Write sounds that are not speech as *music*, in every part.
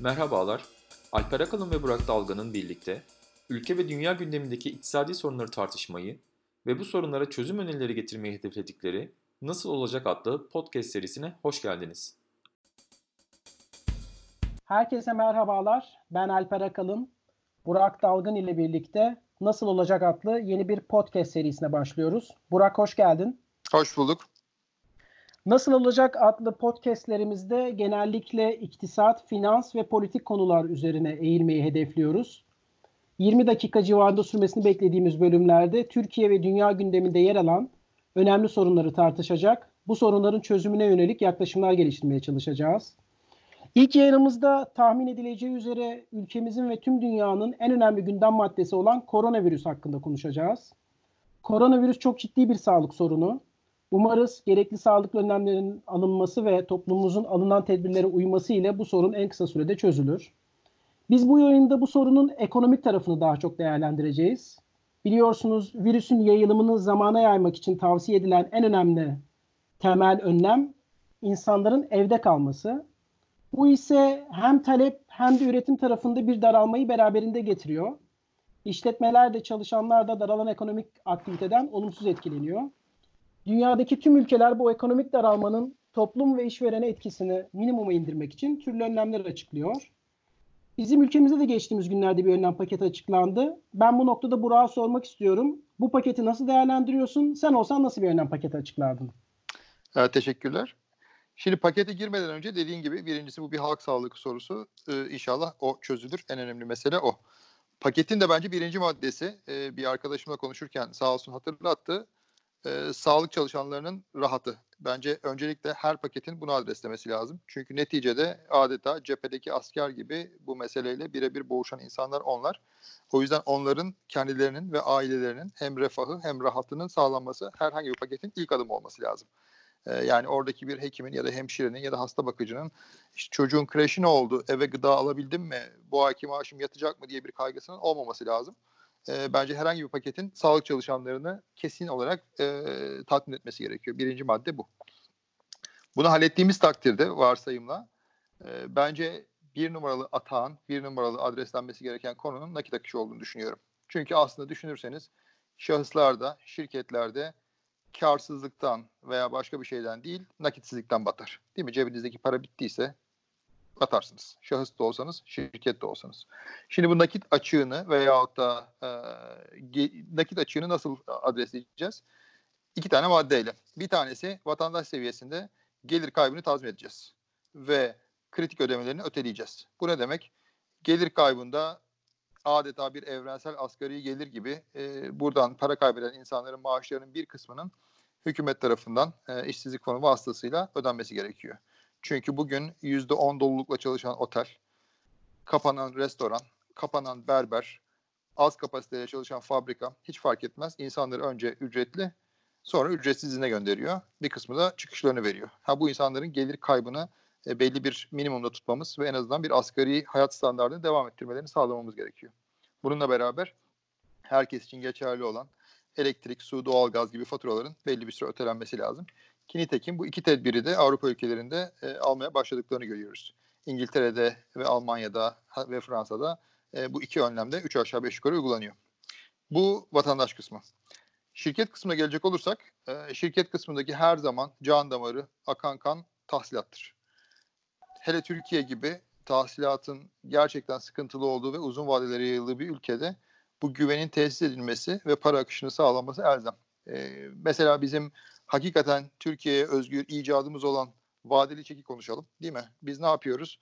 Merhabalar, Alper Akalın ve Burak Dalga'nın birlikte ülke ve dünya gündemindeki iktisadi sorunları tartışmayı ve bu sorunlara çözüm önerileri getirmeyi hedefledikleri Nasıl Olacak adlı podcast serisine hoş geldiniz. Herkese merhabalar. Ben Alper Akalın. Burak Dalgın ile birlikte Nasıl Olacak adlı yeni bir podcast serisine başlıyoruz. Burak hoş geldin. Hoş bulduk. Nasıl Olacak adlı podcastlerimizde genellikle iktisat, finans ve politik konular üzerine eğilmeyi hedefliyoruz. 20 dakika civarında sürmesini beklediğimiz bölümlerde Türkiye ve dünya gündeminde yer alan önemli sorunları tartışacak, bu sorunların çözümüne yönelik yaklaşımlar geliştirmeye çalışacağız. İlk yayınımızda tahmin edileceği üzere ülkemizin ve tüm dünyanın en önemli gündem maddesi olan koronavirüs hakkında konuşacağız. Koronavirüs çok ciddi bir sağlık sorunu. Umarız gerekli sağlık önlemlerinin alınması ve toplumumuzun alınan tedbirlere uyması ile bu sorun en kısa sürede çözülür. Biz bu yayında bu sorunun ekonomik tarafını daha çok değerlendireceğiz. Biliyorsunuz virüsün yayılımını zamana yaymak için tavsiye edilen en önemli temel önlem insanların evde kalması. Bu ise hem talep hem de üretim tarafında bir daralmayı beraberinde getiriyor. İşletmeler de çalışanlar da daralan ekonomik aktiviteden olumsuz etkileniyor. Dünyadaki tüm ülkeler bu ekonomik daralmanın toplum ve işverene etkisini minimuma indirmek için türlü önlemler açıklıyor. Bizim ülkemizde de geçtiğimiz günlerde bir önlem paketi açıklandı. Ben bu noktada Burak'a sormak istiyorum. Bu paketi nasıl değerlendiriyorsun? Sen olsan nasıl bir önlem paketi açıklardın? Evet, teşekkürler. Şimdi pakete girmeden önce dediğin gibi birincisi bu bir halk sağlığı sorusu. Ee, inşallah o çözülür. En önemli mesele o. Paketin de bence birinci maddesi e, bir arkadaşımla konuşurken sağ olsun hatırlattı. E, sağlık çalışanlarının rahatı. Bence öncelikle her paketin bunu adreslemesi lazım. Çünkü neticede adeta cephedeki asker gibi bu meseleyle birebir boğuşan insanlar onlar. O yüzden onların kendilerinin ve ailelerinin hem refahı hem rahatının sağlanması herhangi bir paketin ilk adımı olması lazım. Yani oradaki bir hekimin ya da hemşirenin ya da hasta bakıcının işte çocuğun kreşi ne oldu, eve gıda alabildim mi, bu ayki maaşım yatacak mı diye bir kaygısının olmaması lazım. E, bence herhangi bir paketin sağlık çalışanlarını kesin olarak e, tatmin etmesi gerekiyor. Birinci madde bu. Bunu hallettiğimiz takdirde varsayımla e, bence bir numaralı atağın, bir numaralı adreslenmesi gereken konunun nakit akışı olduğunu düşünüyorum. Çünkü aslında düşünürseniz şahıslarda, şirketlerde karsızlıktan veya başka bir şeyden değil nakitsizlikten batar. Değil mi? Cebinizdeki para bittiyse batarsınız. Şahıs da olsanız, şirket de olsanız. Şimdi bu nakit açığını veyahut da e, nakit açığını nasıl adresleyeceğiz? İki tane maddeyle. Bir tanesi vatandaş seviyesinde gelir kaybını tazmin edeceğiz. Ve kritik ödemelerini öteleyeceğiz. Bu ne demek? Gelir kaybında adeta bir evrensel asgari gelir gibi e, buradan para kaybeden insanların maaşlarının bir kısmının hükümet tarafından e, işsizlik fonu vasıtasıyla ödenmesi gerekiyor. Çünkü bugün %10 dolulukla çalışan otel, kapanan restoran, kapanan berber, az kapasiteyle çalışan fabrika hiç fark etmez. İnsanları önce ücretli sonra ücretsiz izine gönderiyor. Bir kısmı da çıkışlarını veriyor. Ha bu insanların gelir kaybını e, belli bir minimumda tutmamız ve en azından bir asgari hayat standartını devam ettirmelerini sağlamamız gerekiyor. Bununla beraber herkes için geçerli olan elektrik, su, doğalgaz gibi faturaların belli bir süre ötelenmesi lazım. Ki nitekim bu iki tedbiri de Avrupa ülkelerinde e, almaya başladıklarını görüyoruz. İngiltere'de ve Almanya'da ve Fransa'da e, bu iki önlemde üç aşağı beş yukarı uygulanıyor. Bu vatandaş kısmı. Şirket kısmına gelecek olursak, e, şirket kısmındaki her zaman can damarı, akan kan tahsilattır. Hele Türkiye gibi tahsilatın gerçekten sıkıntılı olduğu ve uzun vadelere yayıldığı bir ülkede bu güvenin tesis edilmesi ve para akışını sağlanması elzem. Ee, mesela bizim hakikaten Türkiye'ye özgür icadımız olan vadeli çeki konuşalım değil mi? Biz ne yapıyoruz?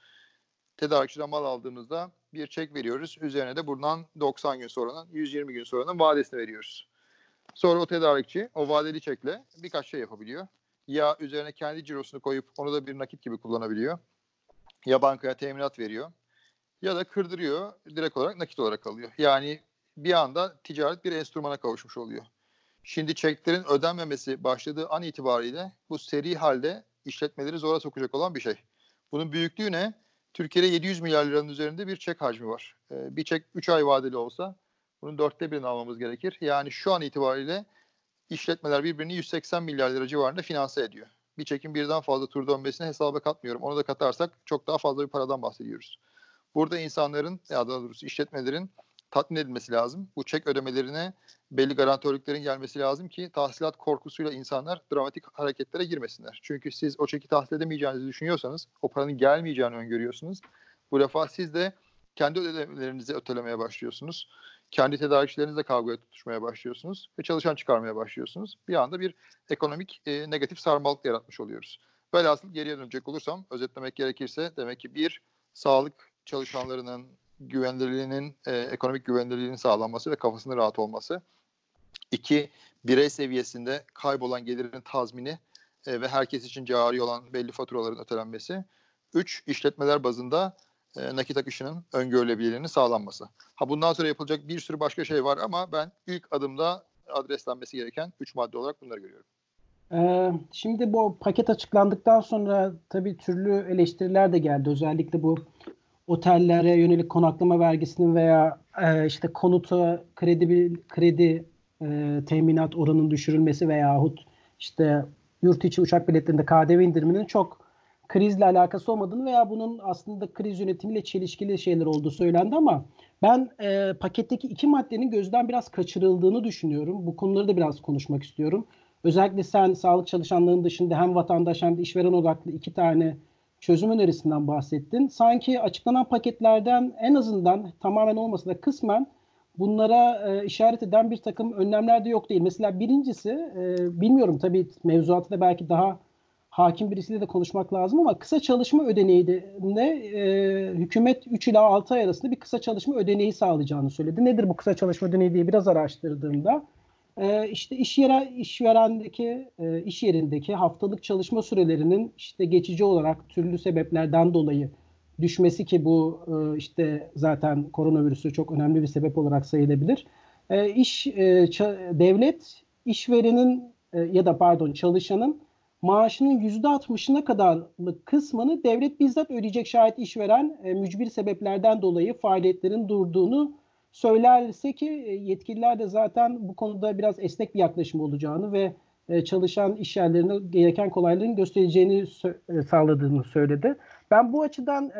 Tedarikçiden mal aldığımızda bir çek veriyoruz. Üzerine de buradan 90 gün sonranın 120 gün sonranın vadesini veriyoruz. Sonra o tedarikçi o vadeli çekle birkaç şey yapabiliyor. Ya üzerine kendi cirosunu koyup onu da bir nakit gibi kullanabiliyor. Ya bankaya teminat veriyor. Ya da kırdırıyor direkt olarak nakit olarak alıyor. Yani bir anda ticaret bir enstrümana kavuşmuş oluyor. Şimdi çeklerin ödenmemesi başladığı an itibariyle bu seri halde işletmeleri zora sokacak olan bir şey. Bunun büyüklüğü ne? Türkiye'de 700 milyar liranın üzerinde bir çek hacmi var. Ee, bir çek 3 ay vadeli olsa bunun dörtte birini almamız gerekir. Yani şu an itibariyle işletmeler birbirini 180 milyar lira civarında finanse ediyor. Bir çekin birden fazla tur dönmesini hesaba katmıyorum. Onu da katarsak çok daha fazla bir paradan bahsediyoruz. Burada insanların ya daha doğrusu işletmelerin tatmin edilmesi lazım. Bu çek ödemelerine belli garantörlüklerin gelmesi lazım ki tahsilat korkusuyla insanlar dramatik hareketlere girmesinler. Çünkü siz o çeki tahsil edemeyeceğinizi düşünüyorsanız, o paranın gelmeyeceğini öngörüyorsunuz. Bu defa siz de kendi ödemelerinizi ötelemeye başlıyorsunuz. Kendi tedarikçilerinizle kavgaya tutuşmaya başlıyorsunuz ve çalışan çıkarmaya başlıyorsunuz. Bir anda bir ekonomik e, negatif sarmalık yaratmış oluyoruz. Velhasıl geriye dönecek olursam özetlemek gerekirse demek ki bir sağlık çalışanlarının güvenilirliğinin, e, ekonomik güvenilirliğinin sağlanması ve kafasının rahat olması. İki, birey seviyesinde kaybolan gelirin tazmini e, ve herkes için cari olan belli faturaların ötelenmesi. Üç, işletmeler bazında e, nakit akışının öngörülebilirliğinin sağlanması. Ha bundan sonra yapılacak bir sürü başka şey var ama ben ilk adımda adreslenmesi gereken üç madde olarak bunları görüyorum. Ee, şimdi bu paket açıklandıktan sonra tabii türlü eleştiriler de geldi. Özellikle bu otellere yönelik konaklama vergisinin veya e, işte konuta kredi kredi e, teminat oranının düşürülmesi veyahut işte yurt içi uçak biletlerinde KDV indiriminin çok krizle alakası olmadığını veya bunun aslında kriz yönetimiyle çelişkili şeyler olduğu söylendi ama ben e, paketteki iki maddenin gözden biraz kaçırıldığını düşünüyorum. Bu konuları da biraz konuşmak istiyorum. Özellikle sen sağlık çalışanlarının dışında hem vatandaş hem de işveren odaklı iki tane çözüm önerisinden bahsettin. Sanki açıklanan paketlerden en azından tamamen olmasa da kısmen bunlara e, işaret eden bir takım önlemler de yok değil. Mesela birincisi e, bilmiyorum tabii mevzuatı da belki daha hakim birisiyle de konuşmak lazım ama kısa çalışma ödeneğinde e, hükümet 3 ila 6 ay arasında bir kısa çalışma ödeneği sağlayacağını söyledi. Nedir bu kısa çalışma ödeneği diye biraz araştırdığımda e, işte iş yere işverendeki e, iş yerindeki haftalık çalışma sürelerinin işte geçici olarak türlü sebeplerden dolayı düşmesi ki bu e, işte zaten koronavirüsü çok önemli bir sebep olarak sayılabilir. E, iş e, devlet işverenin e, ya da pardon çalışanın maaşının %60'ına kadarlık kısmını devlet bizzat ödeyecek şayet işveren mücbir sebeplerden dolayı faaliyetlerin durduğunu söylerse ki e, yetkililer de zaten bu konuda biraz esnek bir yaklaşım olacağını ve e, çalışan iş yerlerine gereken kolaylığın göstereceğini e, sağladığını söyledi. Ben bu açıdan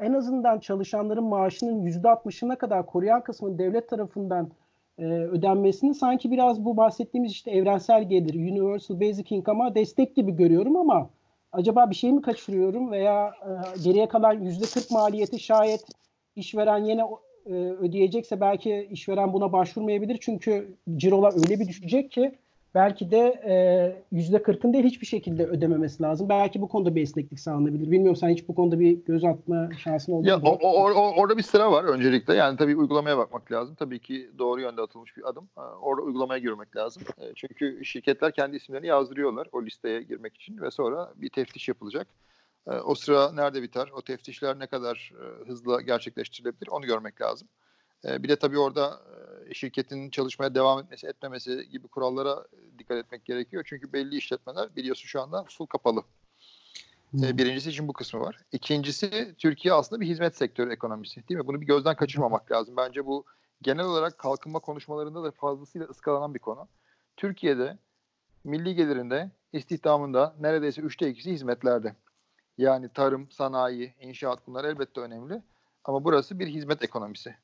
en azından çalışanların maaşının %60'ına kadar koruyan kısmının devlet tarafından ödenmesini sanki biraz bu bahsettiğimiz işte evrensel gelir, universal basic income'a destek gibi görüyorum ama acaba bir şey mi kaçırıyorum veya geriye kalan %40 maliyeti şayet işveren yine e, ödeyecekse belki işveren buna başvurmayabilir. Çünkü cirolar öyle bir düşecek ki belki de e, yüzde kırkın değil hiçbir şekilde ödememesi lazım. Belki bu konuda bir esneklik sağlanabilir. Bilmiyorum sen hiç bu konuda bir göz atma şansın oldu ya, mu? O, o, o, orada bir sıra var öncelikle. Yani tabii uygulamaya bakmak lazım. Tabii ki doğru yönde atılmış bir adım. Orada uygulamaya girmek lazım. E, çünkü şirketler kendi isimlerini yazdırıyorlar o listeye girmek için ve sonra bir teftiş yapılacak. E, o sıra nerede biter? O teftişler ne kadar e, hızlı gerçekleştirilebilir? Onu görmek lazım. E, bir de tabii orada şirketin çalışmaya devam etmesi etmemesi gibi kurallara dikkat etmek gerekiyor. Çünkü belli işletmeler biliyorsun şu anda full kapalı. Hmm. Birincisi için bu kısmı var. İkincisi Türkiye aslında bir hizmet sektörü ekonomisi değil mi? Bunu bir gözden kaçırmamak lazım. Bence bu genel olarak kalkınma konuşmalarında da fazlasıyla ıskalanan bir konu. Türkiye'de milli gelirinde istihdamında neredeyse üçte ikisi hizmetlerde. Yani tarım, sanayi, inşaat bunlar elbette önemli. Ama burası bir hizmet ekonomisi.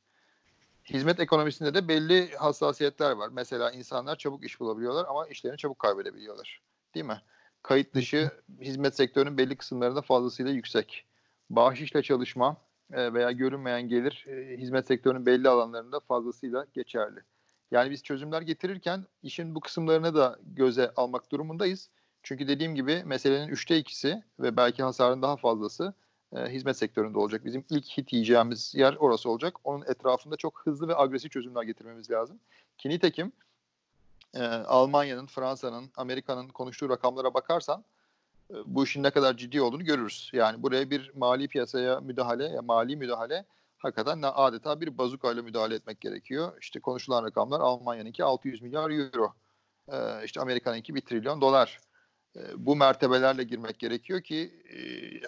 Hizmet ekonomisinde de belli hassasiyetler var. Mesela insanlar çabuk iş bulabiliyorlar ama işlerini çabuk kaybedebiliyorlar. Değil mi? Kayıt dışı hizmet sektörünün belli kısımlarında fazlasıyla yüksek. Bahşişle çalışma e, veya görünmeyen gelir e, hizmet sektörünün belli alanlarında fazlasıyla geçerli. Yani biz çözümler getirirken işin bu kısımlarını da göze almak durumundayız. Çünkü dediğim gibi meselenin üçte ikisi ve belki hasarın daha fazlası e, hizmet sektöründe olacak. Bizim ilk hit yiyeceğimiz yer orası olacak. Onun etrafında çok hızlı ve agresif çözümler getirmemiz lazım. Ki nitekim e, Almanya'nın, Fransa'nın, Amerika'nın konuştuğu rakamlara bakarsan e, bu işin ne kadar ciddi olduğunu görürüz. Yani buraya bir mali piyasaya müdahale, ya mali müdahale hakikaten adeta bir bazukayla müdahale etmek gerekiyor. İşte konuşulan rakamlar Almanya'nınki 600 milyar euro. E, işte Amerika'nınki 1 trilyon dolar. E, bu mertebelerle girmek gerekiyor ki e,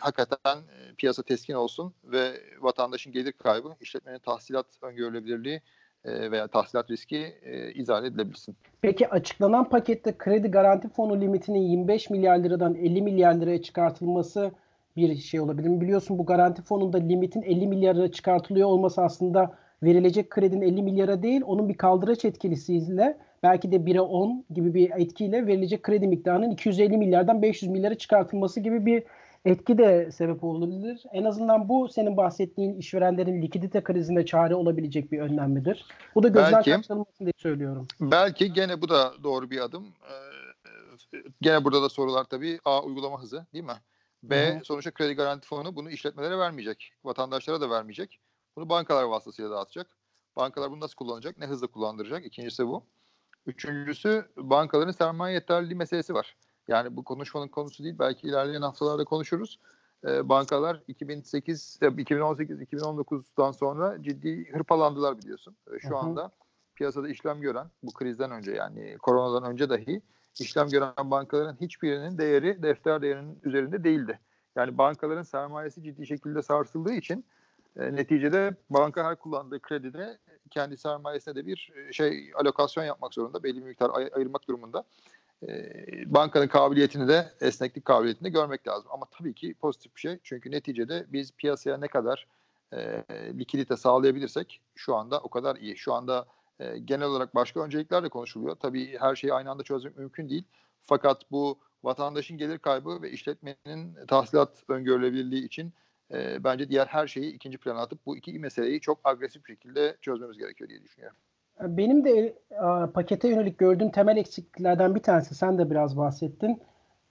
hakikaten e, piyasa teskin olsun ve vatandaşın gelir kaybı, işletmenin tahsilat öngörülebilirliği e, veya tahsilat riski e, izah edilebilsin. Peki açıklanan pakette kredi garanti fonu limitinin 25 milyar liradan 50 milyar liraya çıkartılması bir şey olabilir mi? Biliyorsun bu garanti fonunda limitin 50 milyara çıkartılıyor olması aslında verilecek kredinin 50 milyara değil onun bir kaldıraç etkilisiyle belki de 1'e 10 gibi bir etkiyle verilecek kredi miktarının 250 milyardan 500 milyara çıkartılması gibi bir etki de sebep olabilir. En azından bu senin bahsettiğin işverenlerin likidite krizine çare olabilecek bir önlem midir? Bu da gözden Belki. kaçırılmasın diye söylüyorum. Belki gene bu da doğru bir adım. Ee, gene burada da sorular tabii A uygulama hızı değil mi? B Hı hı. sonuçta kredi garanti fonu bunu işletmelere vermeyecek. Vatandaşlara da vermeyecek. Bunu bankalar vasıtasıyla dağıtacak. Bankalar bunu nasıl kullanacak? Ne hızla kullandıracak? İkincisi bu. Üçüncüsü bankaların sermaye yeterliliği meselesi var. Yani bu konuşmanın konusu değil. Belki ilerleyen haftalarda konuşuruz. Ee, bankalar 2008, 2018-2019'dan sonra ciddi hırpalandılar biliyorsun. Ve Hı hı. şu anda piyasada işlem gören, bu krizden önce yani koronadan önce dahi işlem gören bankaların hiçbirinin değeri defter değerinin üzerinde değildi. Yani bankaların sermayesi ciddi şekilde sarsıldığı için e, neticede banka her kullandığı kredide kendi sermayesine de bir e, şey alokasyon yapmak zorunda, belli bir miktar ay- ayırmak durumunda. E, bankanın kabiliyetini de esneklik kabiliyetini de görmek lazım. Ama tabii ki pozitif bir şey. Çünkü neticede biz piyasaya ne kadar e, likidite sağlayabilirsek şu anda o kadar iyi. Şu anda e, genel olarak başka öncelikler de konuşuluyor. Tabii her şeyi aynı anda çözmek mümkün değil. Fakat bu vatandaşın gelir kaybı ve işletmenin tahsilat öngörülebilirliği için e, bence diğer her şeyi ikinci plana atıp bu iki meseleyi çok agresif şekilde çözmemiz gerekiyor diye düşünüyorum. Benim de e, pakete yönelik gördüğüm temel eksikliklerden bir tanesi sen de biraz bahsettin.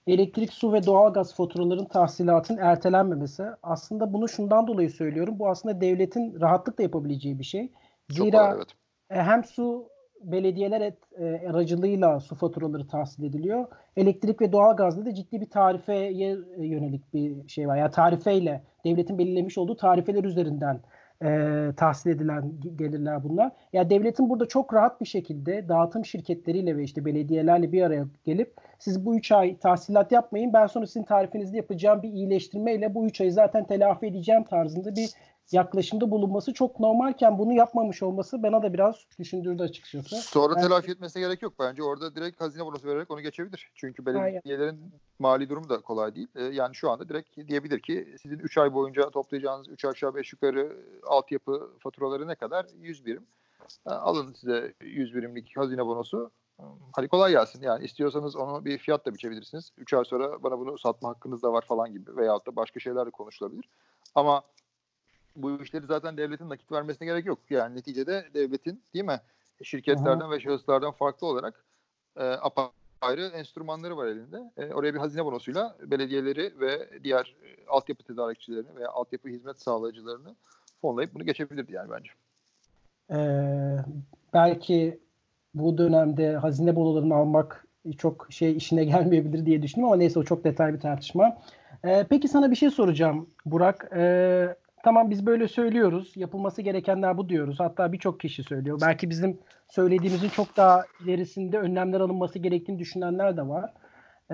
Elektrik, su ve doğalgaz faturalarının tahsilatın ertelenmemesi. Aslında bunu şundan dolayı söylüyorum. Bu aslında devletin rahatlıkla yapabileceği bir şey. Zira kolay, evet. e, hem su belediyeler et, e, aracılığıyla su faturaları tahsil ediliyor. Elektrik ve doğalgazda da ciddi bir tarifeye e, yönelik bir şey var. Yani tarifeyle devletin belirlemiş olduğu tarifeler üzerinden e, tahsil edilen gelirler bunlar. Ya devletin burada çok rahat bir şekilde dağıtım şirketleriyle ve işte belediyelerle bir araya gelip siz bu 3 ay tahsilat yapmayın ben sonra sizin tarifinizde yapacağım bir iyileştirmeyle bu 3 ayı zaten telafi edeceğim tarzında bir yaklaşımda bulunması çok normalken bunu yapmamış olması bana da biraz düşündürdü açıkçası. Sonra Ben- telafi etmesine gerek yok. Bence orada direkt hazine bonosu vererek onu geçebilir. Çünkü belediyelerin mali durumu da kolay değil. Ee, yani şu anda direkt diyebilir ki sizin 3 ay boyunca toplayacağınız 3 aşağı 5 yukarı altyapı faturaları ne kadar? 100 birim. Ha, alın size 100 birimlik hazine bonosu. Hadi kolay gelsin. Yani istiyorsanız onu bir fiyatla biçebilirsiniz. 3 ay sonra bana bunu satma hakkınız da var falan gibi. Veyahut da başka şeyler de konuşulabilir. Ama bu işleri zaten devletin nakit vermesine gerek yok. Yani neticede devletin değil mi şirketlerden ve şahıslardan farklı olarak e, apayrı enstrümanları var elinde. E, oraya bir hazine bonosuyla belediyeleri ve diğer e, altyapı tedarikçilerini veya altyapı hizmet sağlayıcılarını fonlayıp bunu geçebilirdi yani bence. Ee, belki bu dönemde hazine bonolarını almak çok şey işine *laughs* gelmeyebilir diye düşündüm ama neyse o çok detaylı bir tartışma. Ee, peki sana bir şey soracağım Burak. Ee, tamam biz böyle söylüyoruz. Yapılması gerekenler bu diyoruz. Hatta birçok kişi söylüyor. Belki bizim söylediğimizin çok daha ilerisinde önlemler alınması gerektiğini düşünenler de var.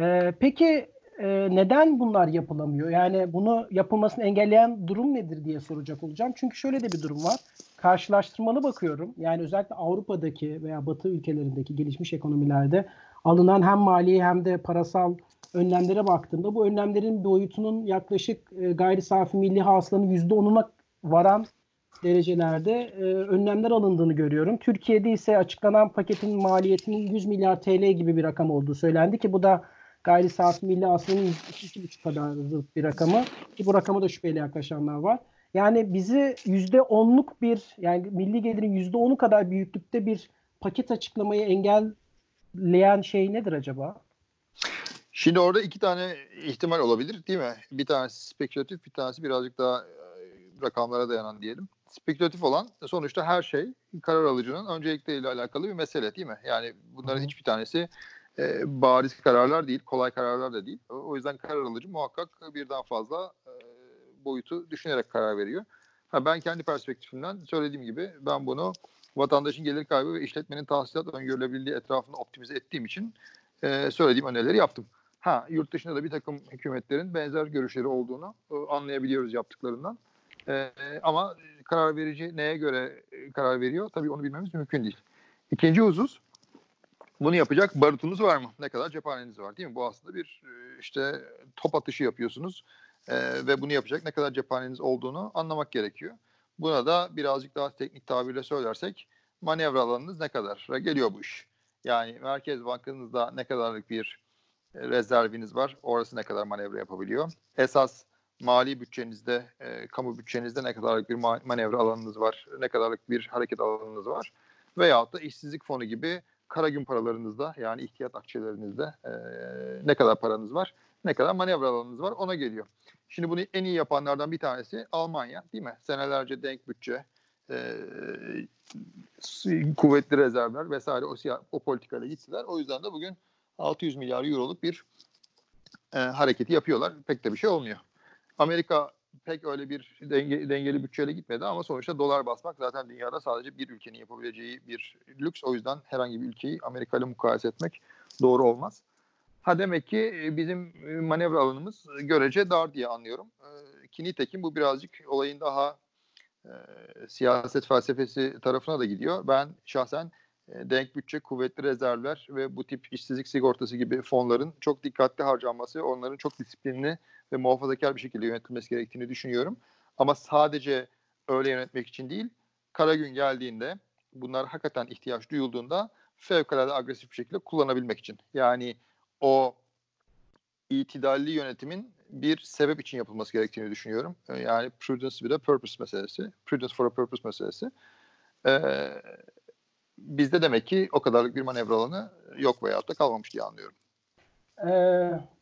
Ee, peki e, neden bunlar yapılamıyor? Yani bunu yapılmasını engelleyen durum nedir diye soracak olacağım. Çünkü şöyle de bir durum var. Karşılaştırmalı bakıyorum. Yani özellikle Avrupa'daki veya Batı ülkelerindeki gelişmiş ekonomilerde alınan hem mali hem de parasal önlemlere baktığımda bu önlemlerin boyutunun yaklaşık e, gayri safi milli hasılanın %10'una varan derecelerde e, önlemler alındığını görüyorum. Türkiye'de ise açıklanan paketin maliyetinin 100 milyar TL gibi bir rakam olduğu söylendi ki bu da gayri safi milli hasılanın 2,5 kadar bir rakamı ki bu rakama da şüpheyle yaklaşanlar var. Yani bizi %10'luk bir yani milli gelirin %10'u kadar büyüklükte bir paket açıklamayı engelleyen şey nedir acaba? Şimdi orada iki tane ihtimal olabilir değil mi? Bir tanesi spekülatif, bir tanesi birazcık daha e, rakamlara dayanan diyelim. Spekülatif olan sonuçta her şey karar alıcının öncelikleriyle alakalı bir mesele değil mi? Yani bunların hiçbir tanesi e, bariz kararlar değil, kolay kararlar da değil. O, o yüzden karar alıcı muhakkak birden fazla e, boyutu düşünerek karar veriyor. Ha, ben kendi perspektifimden söylediğim gibi ben bunu vatandaşın gelir kaybı ve işletmenin tahsilat öngörülebilirliği etrafında optimize ettiğim için e, söylediğim önerileri yaptım. Ha yurt dışında da bir takım hükümetlerin benzer görüşleri olduğunu e, anlayabiliyoruz yaptıklarından. E, ama karar verici neye göre e, karar veriyor? Tabii onu bilmemiz mümkün değil. İkinci husus bunu yapacak barutunuz var mı? Ne kadar cephaneniz var değil mi? Bu aslında bir e, işte top atışı yapıyorsunuz. E, ve bunu yapacak ne kadar cephaneniz olduğunu anlamak gerekiyor. Buna da birazcık daha teknik tabirle söylersek manevra alanınız ne kadar geliyor bu iş. Yani Merkez Bankanızda ne kadarlık bir rezerviniz var, orası ne kadar manevra yapabiliyor. Esas mali bütçenizde, e, kamu bütçenizde ne kadarlık bir manevra alanınız var, ne kadarlık bir hareket alanınız var. Veyahut da işsizlik fonu gibi kara gün paralarınızda yani ihtiyat akçelerinizde e, ne kadar paranız var, ne kadar manevra alanınız var ona geliyor. Şimdi bunu en iyi yapanlardan bir tanesi Almanya değil mi? Senelerce denk bütçe, e, kuvvetli rezervler vesaire o, o politikayla gittiler. O yüzden de bugün 600 milyar euroluk bir e, hareketi yapıyorlar. Pek de bir şey olmuyor. Amerika pek öyle bir denge, dengeli bütçeyle gitmedi ama sonuçta dolar basmak zaten dünyada sadece bir ülkenin yapabileceği bir lüks. O yüzden herhangi bir ülkeyi Amerika ile mukayese etmek doğru olmaz. Ha demek ki e, bizim e, manevra alanımız görece dar diye anlıyorum. E, ki nitekim bu birazcık olayın daha e, siyaset felsefesi tarafına da gidiyor. Ben şahsen denk bütçe, kuvvetli rezervler ve bu tip işsizlik sigortası gibi fonların çok dikkatli harcanması, onların çok disiplinli ve muhafazakar bir şekilde yönetilmesi gerektiğini düşünüyorum. Ama sadece öyle yönetmek için değil, kara gün geldiğinde bunlar hakikaten ihtiyaç duyulduğunda fevkalade agresif bir şekilde kullanabilmek için. Yani o itidalli yönetimin bir sebep için yapılması gerektiğini düşünüyorum. Ee, yani prudence bir de purpose meselesi. Prudence for a purpose meselesi. Ee, bizde demek ki o kadarlık bir manevra alanı yok veyahut da kalmamış diye anlıyorum. Ee,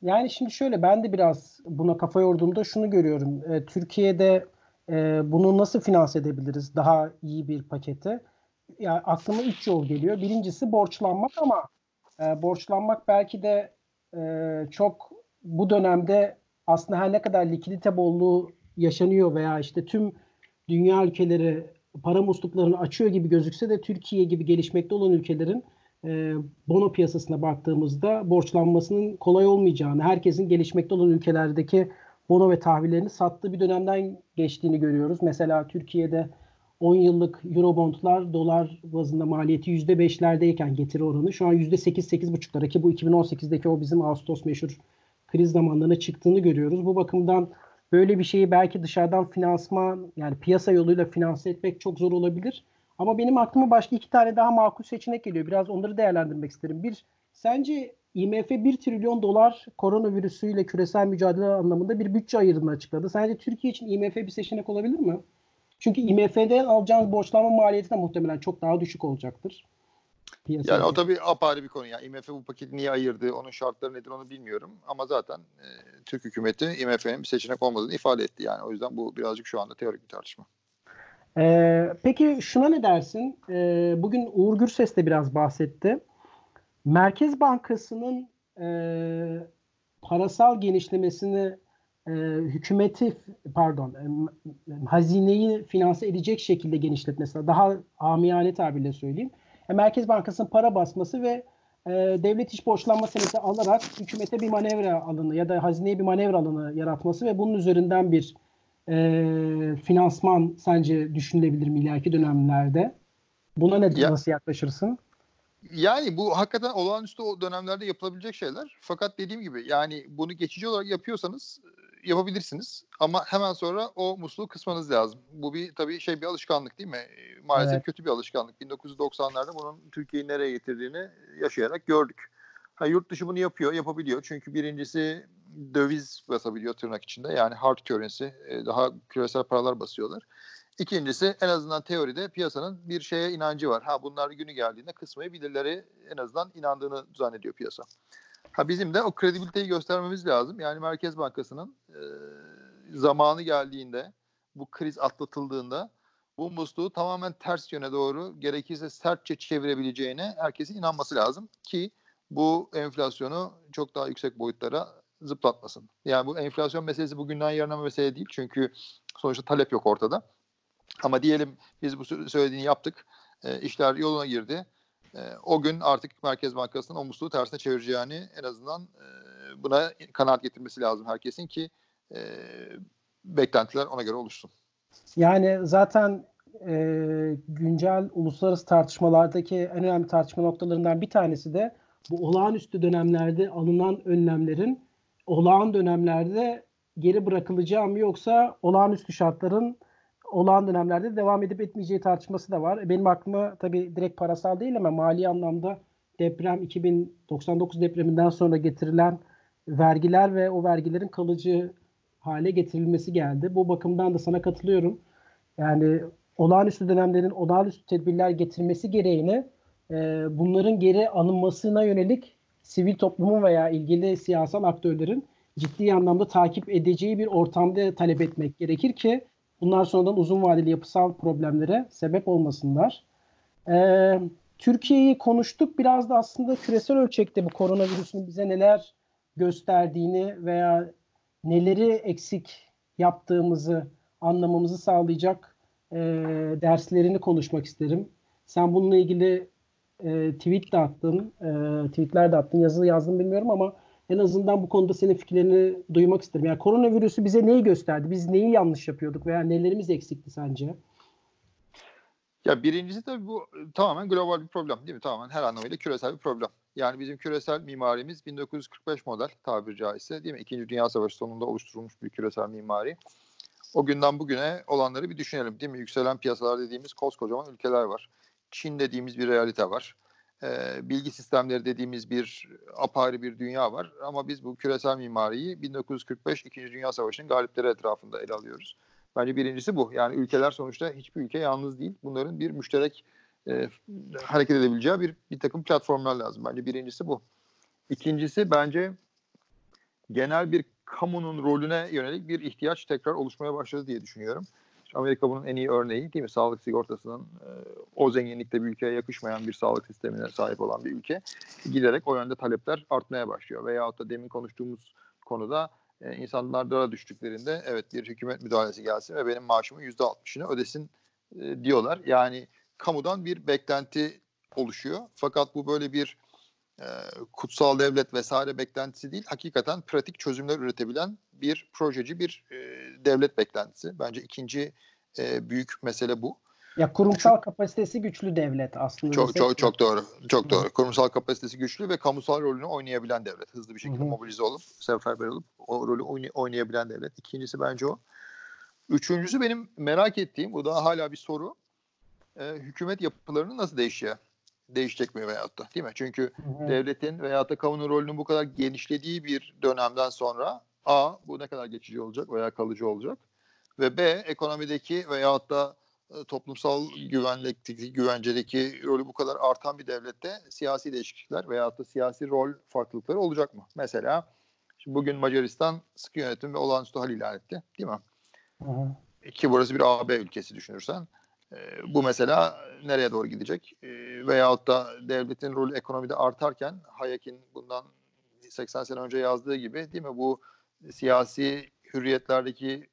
yani şimdi şöyle ben de biraz buna kafa yorduğumda şunu görüyorum. Ee, Türkiye'de e, bunu nasıl finanse edebiliriz daha iyi bir paketi? Yani aklıma üç yol geliyor. Birincisi borçlanmak ama e, borçlanmak belki de e, çok bu dönemde aslında her ne kadar likidite bolluğu yaşanıyor veya işte tüm dünya ülkeleri para musluklarını açıyor gibi gözükse de Türkiye gibi gelişmekte olan ülkelerin e, bono piyasasına baktığımızda borçlanmasının kolay olmayacağını, herkesin gelişmekte olan ülkelerdeki bono ve tahvillerini sattığı bir dönemden geçtiğini görüyoruz. Mesela Türkiye'de 10 yıllık Eurobondlar dolar bazında maliyeti %5'lerdeyken getiri oranı şu an %8-8,5'lara ki bu 2018'deki o bizim Ağustos meşhur kriz zamanlarına çıktığını görüyoruz. Bu bakımdan böyle bir şeyi belki dışarıdan finansman yani piyasa yoluyla finanse etmek çok zor olabilir. Ama benim aklıma başka iki tane daha makul seçenek geliyor. Biraz onları değerlendirmek isterim. Bir, sence IMF 1 trilyon dolar koronavirüsüyle küresel mücadele anlamında bir bütçe ayırdığını açıkladı. Sence Türkiye için IMF bir seçenek olabilir mi? Çünkü IMF'den alacağınız borçlanma maliyeti de muhtemelen çok daha düşük olacaktır. Piyasaya. Yani o tabii apayrı bir konu. Yani IMF bu paketi niye ayırdı, onun şartları nedir onu bilmiyorum. Ama zaten e, Türk hükümeti IMF'nin bir seçenek olmadığını ifade etti. Yani o yüzden bu birazcık şu anda teorik bir tartışma. Ee, peki şuna ne dersin? Ee, bugün Uğur Gürses de biraz bahsetti. Merkez Bankası'nın e, parasal genişlemesini e, hükümeti pardon e, hazineyi finanse edecek şekilde genişletmesi daha amiyane tabirle söyleyeyim. E, Merkez Bankası'nın para basması ve e, devlet iş borçlanma senedi alarak hükümete bir manevra alanı ya da hazineye bir manevra alanı yaratması ve bunun üzerinden bir e, finansman sence düşünülebilir mi ileriki dönemlerde? Buna ne ya, nasıl yaklaşırsın? Yani bu hakikaten olağanüstü o dönemlerde yapılabilecek şeyler. Fakat dediğim gibi yani bunu geçici olarak yapıyorsanız yapabilirsiniz. Ama hemen sonra o musluğu kısmanız lazım. Bu bir tabii şey bir alışkanlık değil mi? Maalesef evet. kötü bir alışkanlık. 1990'larda bunun Türkiye'yi nereye getirdiğini yaşayarak gördük. Ha, yurt dışı bunu yapıyor, yapabiliyor. Çünkü birincisi döviz basabiliyor tırnak içinde. Yani hard currency, e, daha küresel paralar basıyorlar. İkincisi en azından teoride piyasanın bir şeye inancı var. Ha bunlar günü geldiğinde kısmayı birileri en azından inandığını zannediyor piyasa. Ha bizim de o kredibiliteyi göstermemiz lazım. Yani Merkez Bankası'nın e, zamanı geldiğinde bu kriz atlatıldığında bu musluğu tamamen ters yöne doğru gerekirse sertçe çevirebileceğine herkesin inanması lazım ki bu enflasyonu çok daha yüksek boyutlara zıplatmasın. Yani bu enflasyon meselesi bugünden yarına mesele değil. Çünkü sonuçta talep yok ortada. Ama diyelim biz bu söylediğini yaptık. E, işler yoluna girdi e, o gün artık Merkez Bankası'nın o musluğu tersine çevireceğini en azından e, buna kanaat getirmesi lazım herkesin ki e, beklentiler ona göre oluşsun. Yani zaten e, güncel uluslararası tartışmalardaki en önemli tartışma noktalarından bir tanesi de bu olağanüstü dönemlerde alınan önlemlerin olağan dönemlerde geri bırakılacağı mı yoksa olağanüstü şartların olağan dönemlerde devam edip etmeyeceği tartışması da var. Benim aklıma tabii direkt parasal değil ama mali anlamda deprem 2099 depreminden sonra getirilen vergiler ve o vergilerin kalıcı hale getirilmesi geldi. Bu bakımdan da sana katılıyorum. Yani olağanüstü dönemlerin olağanüstü tedbirler getirmesi gereğini e, bunların geri alınmasına yönelik sivil toplumun veya ilgili siyasal aktörlerin ciddi anlamda takip edeceği bir ortamda talep etmek gerekir ki bunlar sonradan uzun vadeli yapısal problemlere sebep olmasınlar. Ee, Türkiye'yi konuştuk. Biraz da aslında küresel ölçekte bu koronavirüsün bize neler gösterdiğini veya neleri eksik yaptığımızı anlamamızı sağlayacak e, derslerini konuşmak isterim. Sen bununla ilgili e, tweet de attın, e, tweetler de attın, yazılı yazdın bilmiyorum ama en azından bu konuda senin fikirlerini duymak isterim. Yani koronavirüsü bize neyi gösterdi? Biz neyi yanlış yapıyorduk veya nelerimiz eksikti sence? Ya birincisi tabii bu tamamen global bir problem değil mi? Tamamen her anlamıyla küresel bir problem. Yani bizim küresel mimarimiz 1945 model tabiri caizse değil mi? İkinci Dünya Savaşı sonunda oluşturulmuş bir küresel mimari. O günden bugüne olanları bir düşünelim değil mi? Yükselen piyasalar dediğimiz koskocaman ülkeler var. Çin dediğimiz bir realite var. Ee, bilgi sistemleri dediğimiz bir apayrı bir dünya var. Ama biz bu küresel mimariyi 1945 İkinci Dünya Savaşı'nın galipleri etrafında ele alıyoruz. Bence birincisi bu. Yani ülkeler sonuçta hiçbir ülke yalnız değil. Bunların bir müşterek e, hareket edebileceği bir, bir takım platformlar lazım. Bence birincisi bu. İkincisi bence genel bir kamunun rolüne yönelik bir ihtiyaç tekrar oluşmaya başladı diye düşünüyorum. Amerika bunun en iyi örneği değil mi? Sağlık sigortasının e, o zenginlikte bir ülkeye yakışmayan bir sağlık sistemine sahip olan bir ülke giderek o yönde talepler artmaya başlıyor. Veyahut da demin konuştuğumuz konuda e, insanlar dara düştüklerinde evet bir hükümet müdahalesi gelsin ve benim maaşımın yüzde altmışını ödesin e, diyorlar. Yani kamudan bir beklenti oluşuyor. Fakat bu böyle bir e, kutsal devlet vesaire beklentisi değil. Hakikaten pratik çözümler üretebilen bir projeci bir e, devlet beklentisi. Bence ikinci e, büyük mesele bu. Ya kurumsal kapasitesi güçlü devlet aslında. Çok çok çok doğru. Çok doğru. Kurumsal kapasitesi güçlü ve kamusal rolünü oynayabilen devlet. Hızlı bir şekilde Hı-hı. mobilize olup seferber olup o rolü oynay- oynayabilen devlet. İkincisi bence o. Üçüncüsü benim merak ettiğim, bu da hala bir soru. E, hükümet yapılarının nasıl değişiyor? Değişecek mi veyahut da değil mi? Çünkü Hı-hı. devletin veyahut da kamunun rolünün bu kadar genişlediği bir dönemden sonra A bu ne kadar geçici olacak veya kalıcı olacak? Ve B ekonomideki veyahut da e, toplumsal güvenlikteki, güvencedeki rolü bu kadar artan bir devlette siyasi değişiklikler veyahut da siyasi rol farklılıkları olacak mı? Mesela şimdi bugün Macaristan sıkı yönetim ve olağanüstü hal ilan etti değil mi? Hı hı. Ki burası bir AB ülkesi düşünürsen. E, bu mesela nereye doğru gidecek? E, veyahut da devletin rolü ekonomide artarken Hayek'in bundan 80 sene önce yazdığı gibi değil mi? Bu siyasi hürriyetlerdeki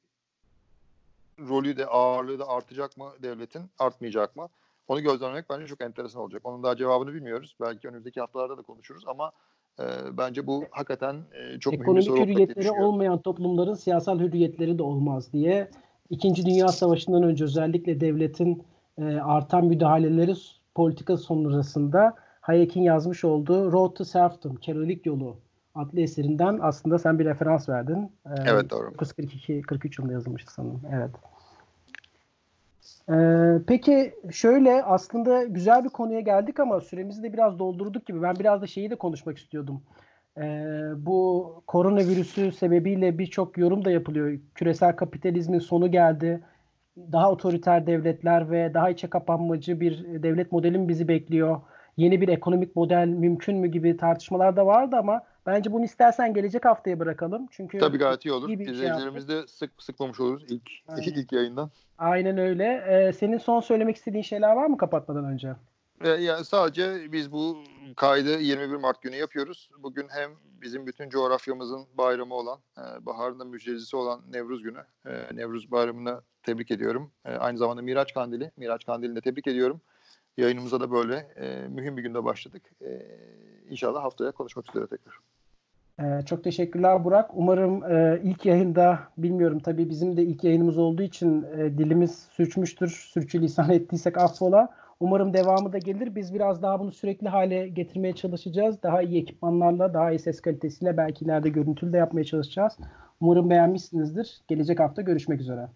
rolü de ağırlığı da artacak mı devletin, artmayacak mı? Onu gözlemlemek bence çok enteresan olacak. Onun daha cevabını bilmiyoruz. Belki önümüzdeki haftalarda da konuşuruz ama e, bence bu hakikaten e, çok Ekonomik mühim bir soru hürriyetleri olmayan toplumların siyasal hürriyetleri de olmaz diye İkinci Dünya Savaşı'ndan önce özellikle devletin e, artan müdahaleleri politika sonrasında Hayek'in yazmış olduğu Road to Serfdom, Kölelik Yolu adlı eserinden aslında sen bir referans verdin. Ee, evet doğru. 1942-43 yılında yazılmıştı sanırım. Evet. Ee, peki şöyle aslında güzel bir konuya geldik ama süremizi de biraz doldurduk gibi. Ben biraz da şeyi de konuşmak istiyordum. Ee, bu koronavirüsü sebebiyle birçok yorum da yapılıyor. Küresel kapitalizmin sonu geldi. Daha otoriter devletler ve daha içe kapanmacı bir devlet modeli mi bizi bekliyor? Yeni bir ekonomik model mümkün mü gibi tartışmalar da vardı ama Bence bunu istersen gelecek haftaya bırakalım. Çünkü Tabii gayet iyi olur. Iyi İzleyicilerimiz şey de sık sıkmamış oluruz ilk *laughs* Aynen. ilk yayından. Aynen öyle. Ee, senin son söylemek istediğin şeyler var mı kapatmadan önce? Yani sadece biz bu kaydı 21 Mart günü yapıyoruz. Bugün hem bizim bütün coğrafyamızın bayramı olan, e, baharın da müjdecisi olan Nevruz günü. E, Nevruz bayramını tebrik ediyorum. E, aynı zamanda Miraç Kandili. Miraç Kandili'ni de tebrik ediyorum. Yayınımıza da böyle e, mühim bir günde başladık. E, inşallah haftaya konuşmak üzere tekrar. Çok teşekkürler Burak. Umarım ilk yayında bilmiyorum tabii bizim de ilk yayınımız olduğu için dilimiz sürçmüştür. Sürçülisan ettiysek affola. Umarım devamı da gelir. Biz biraz daha bunu sürekli hale getirmeye çalışacağız. Daha iyi ekipmanlarla, daha iyi ses kalitesiyle belki ileride görüntülü de yapmaya çalışacağız. Umarım beğenmişsinizdir. Gelecek hafta görüşmek üzere.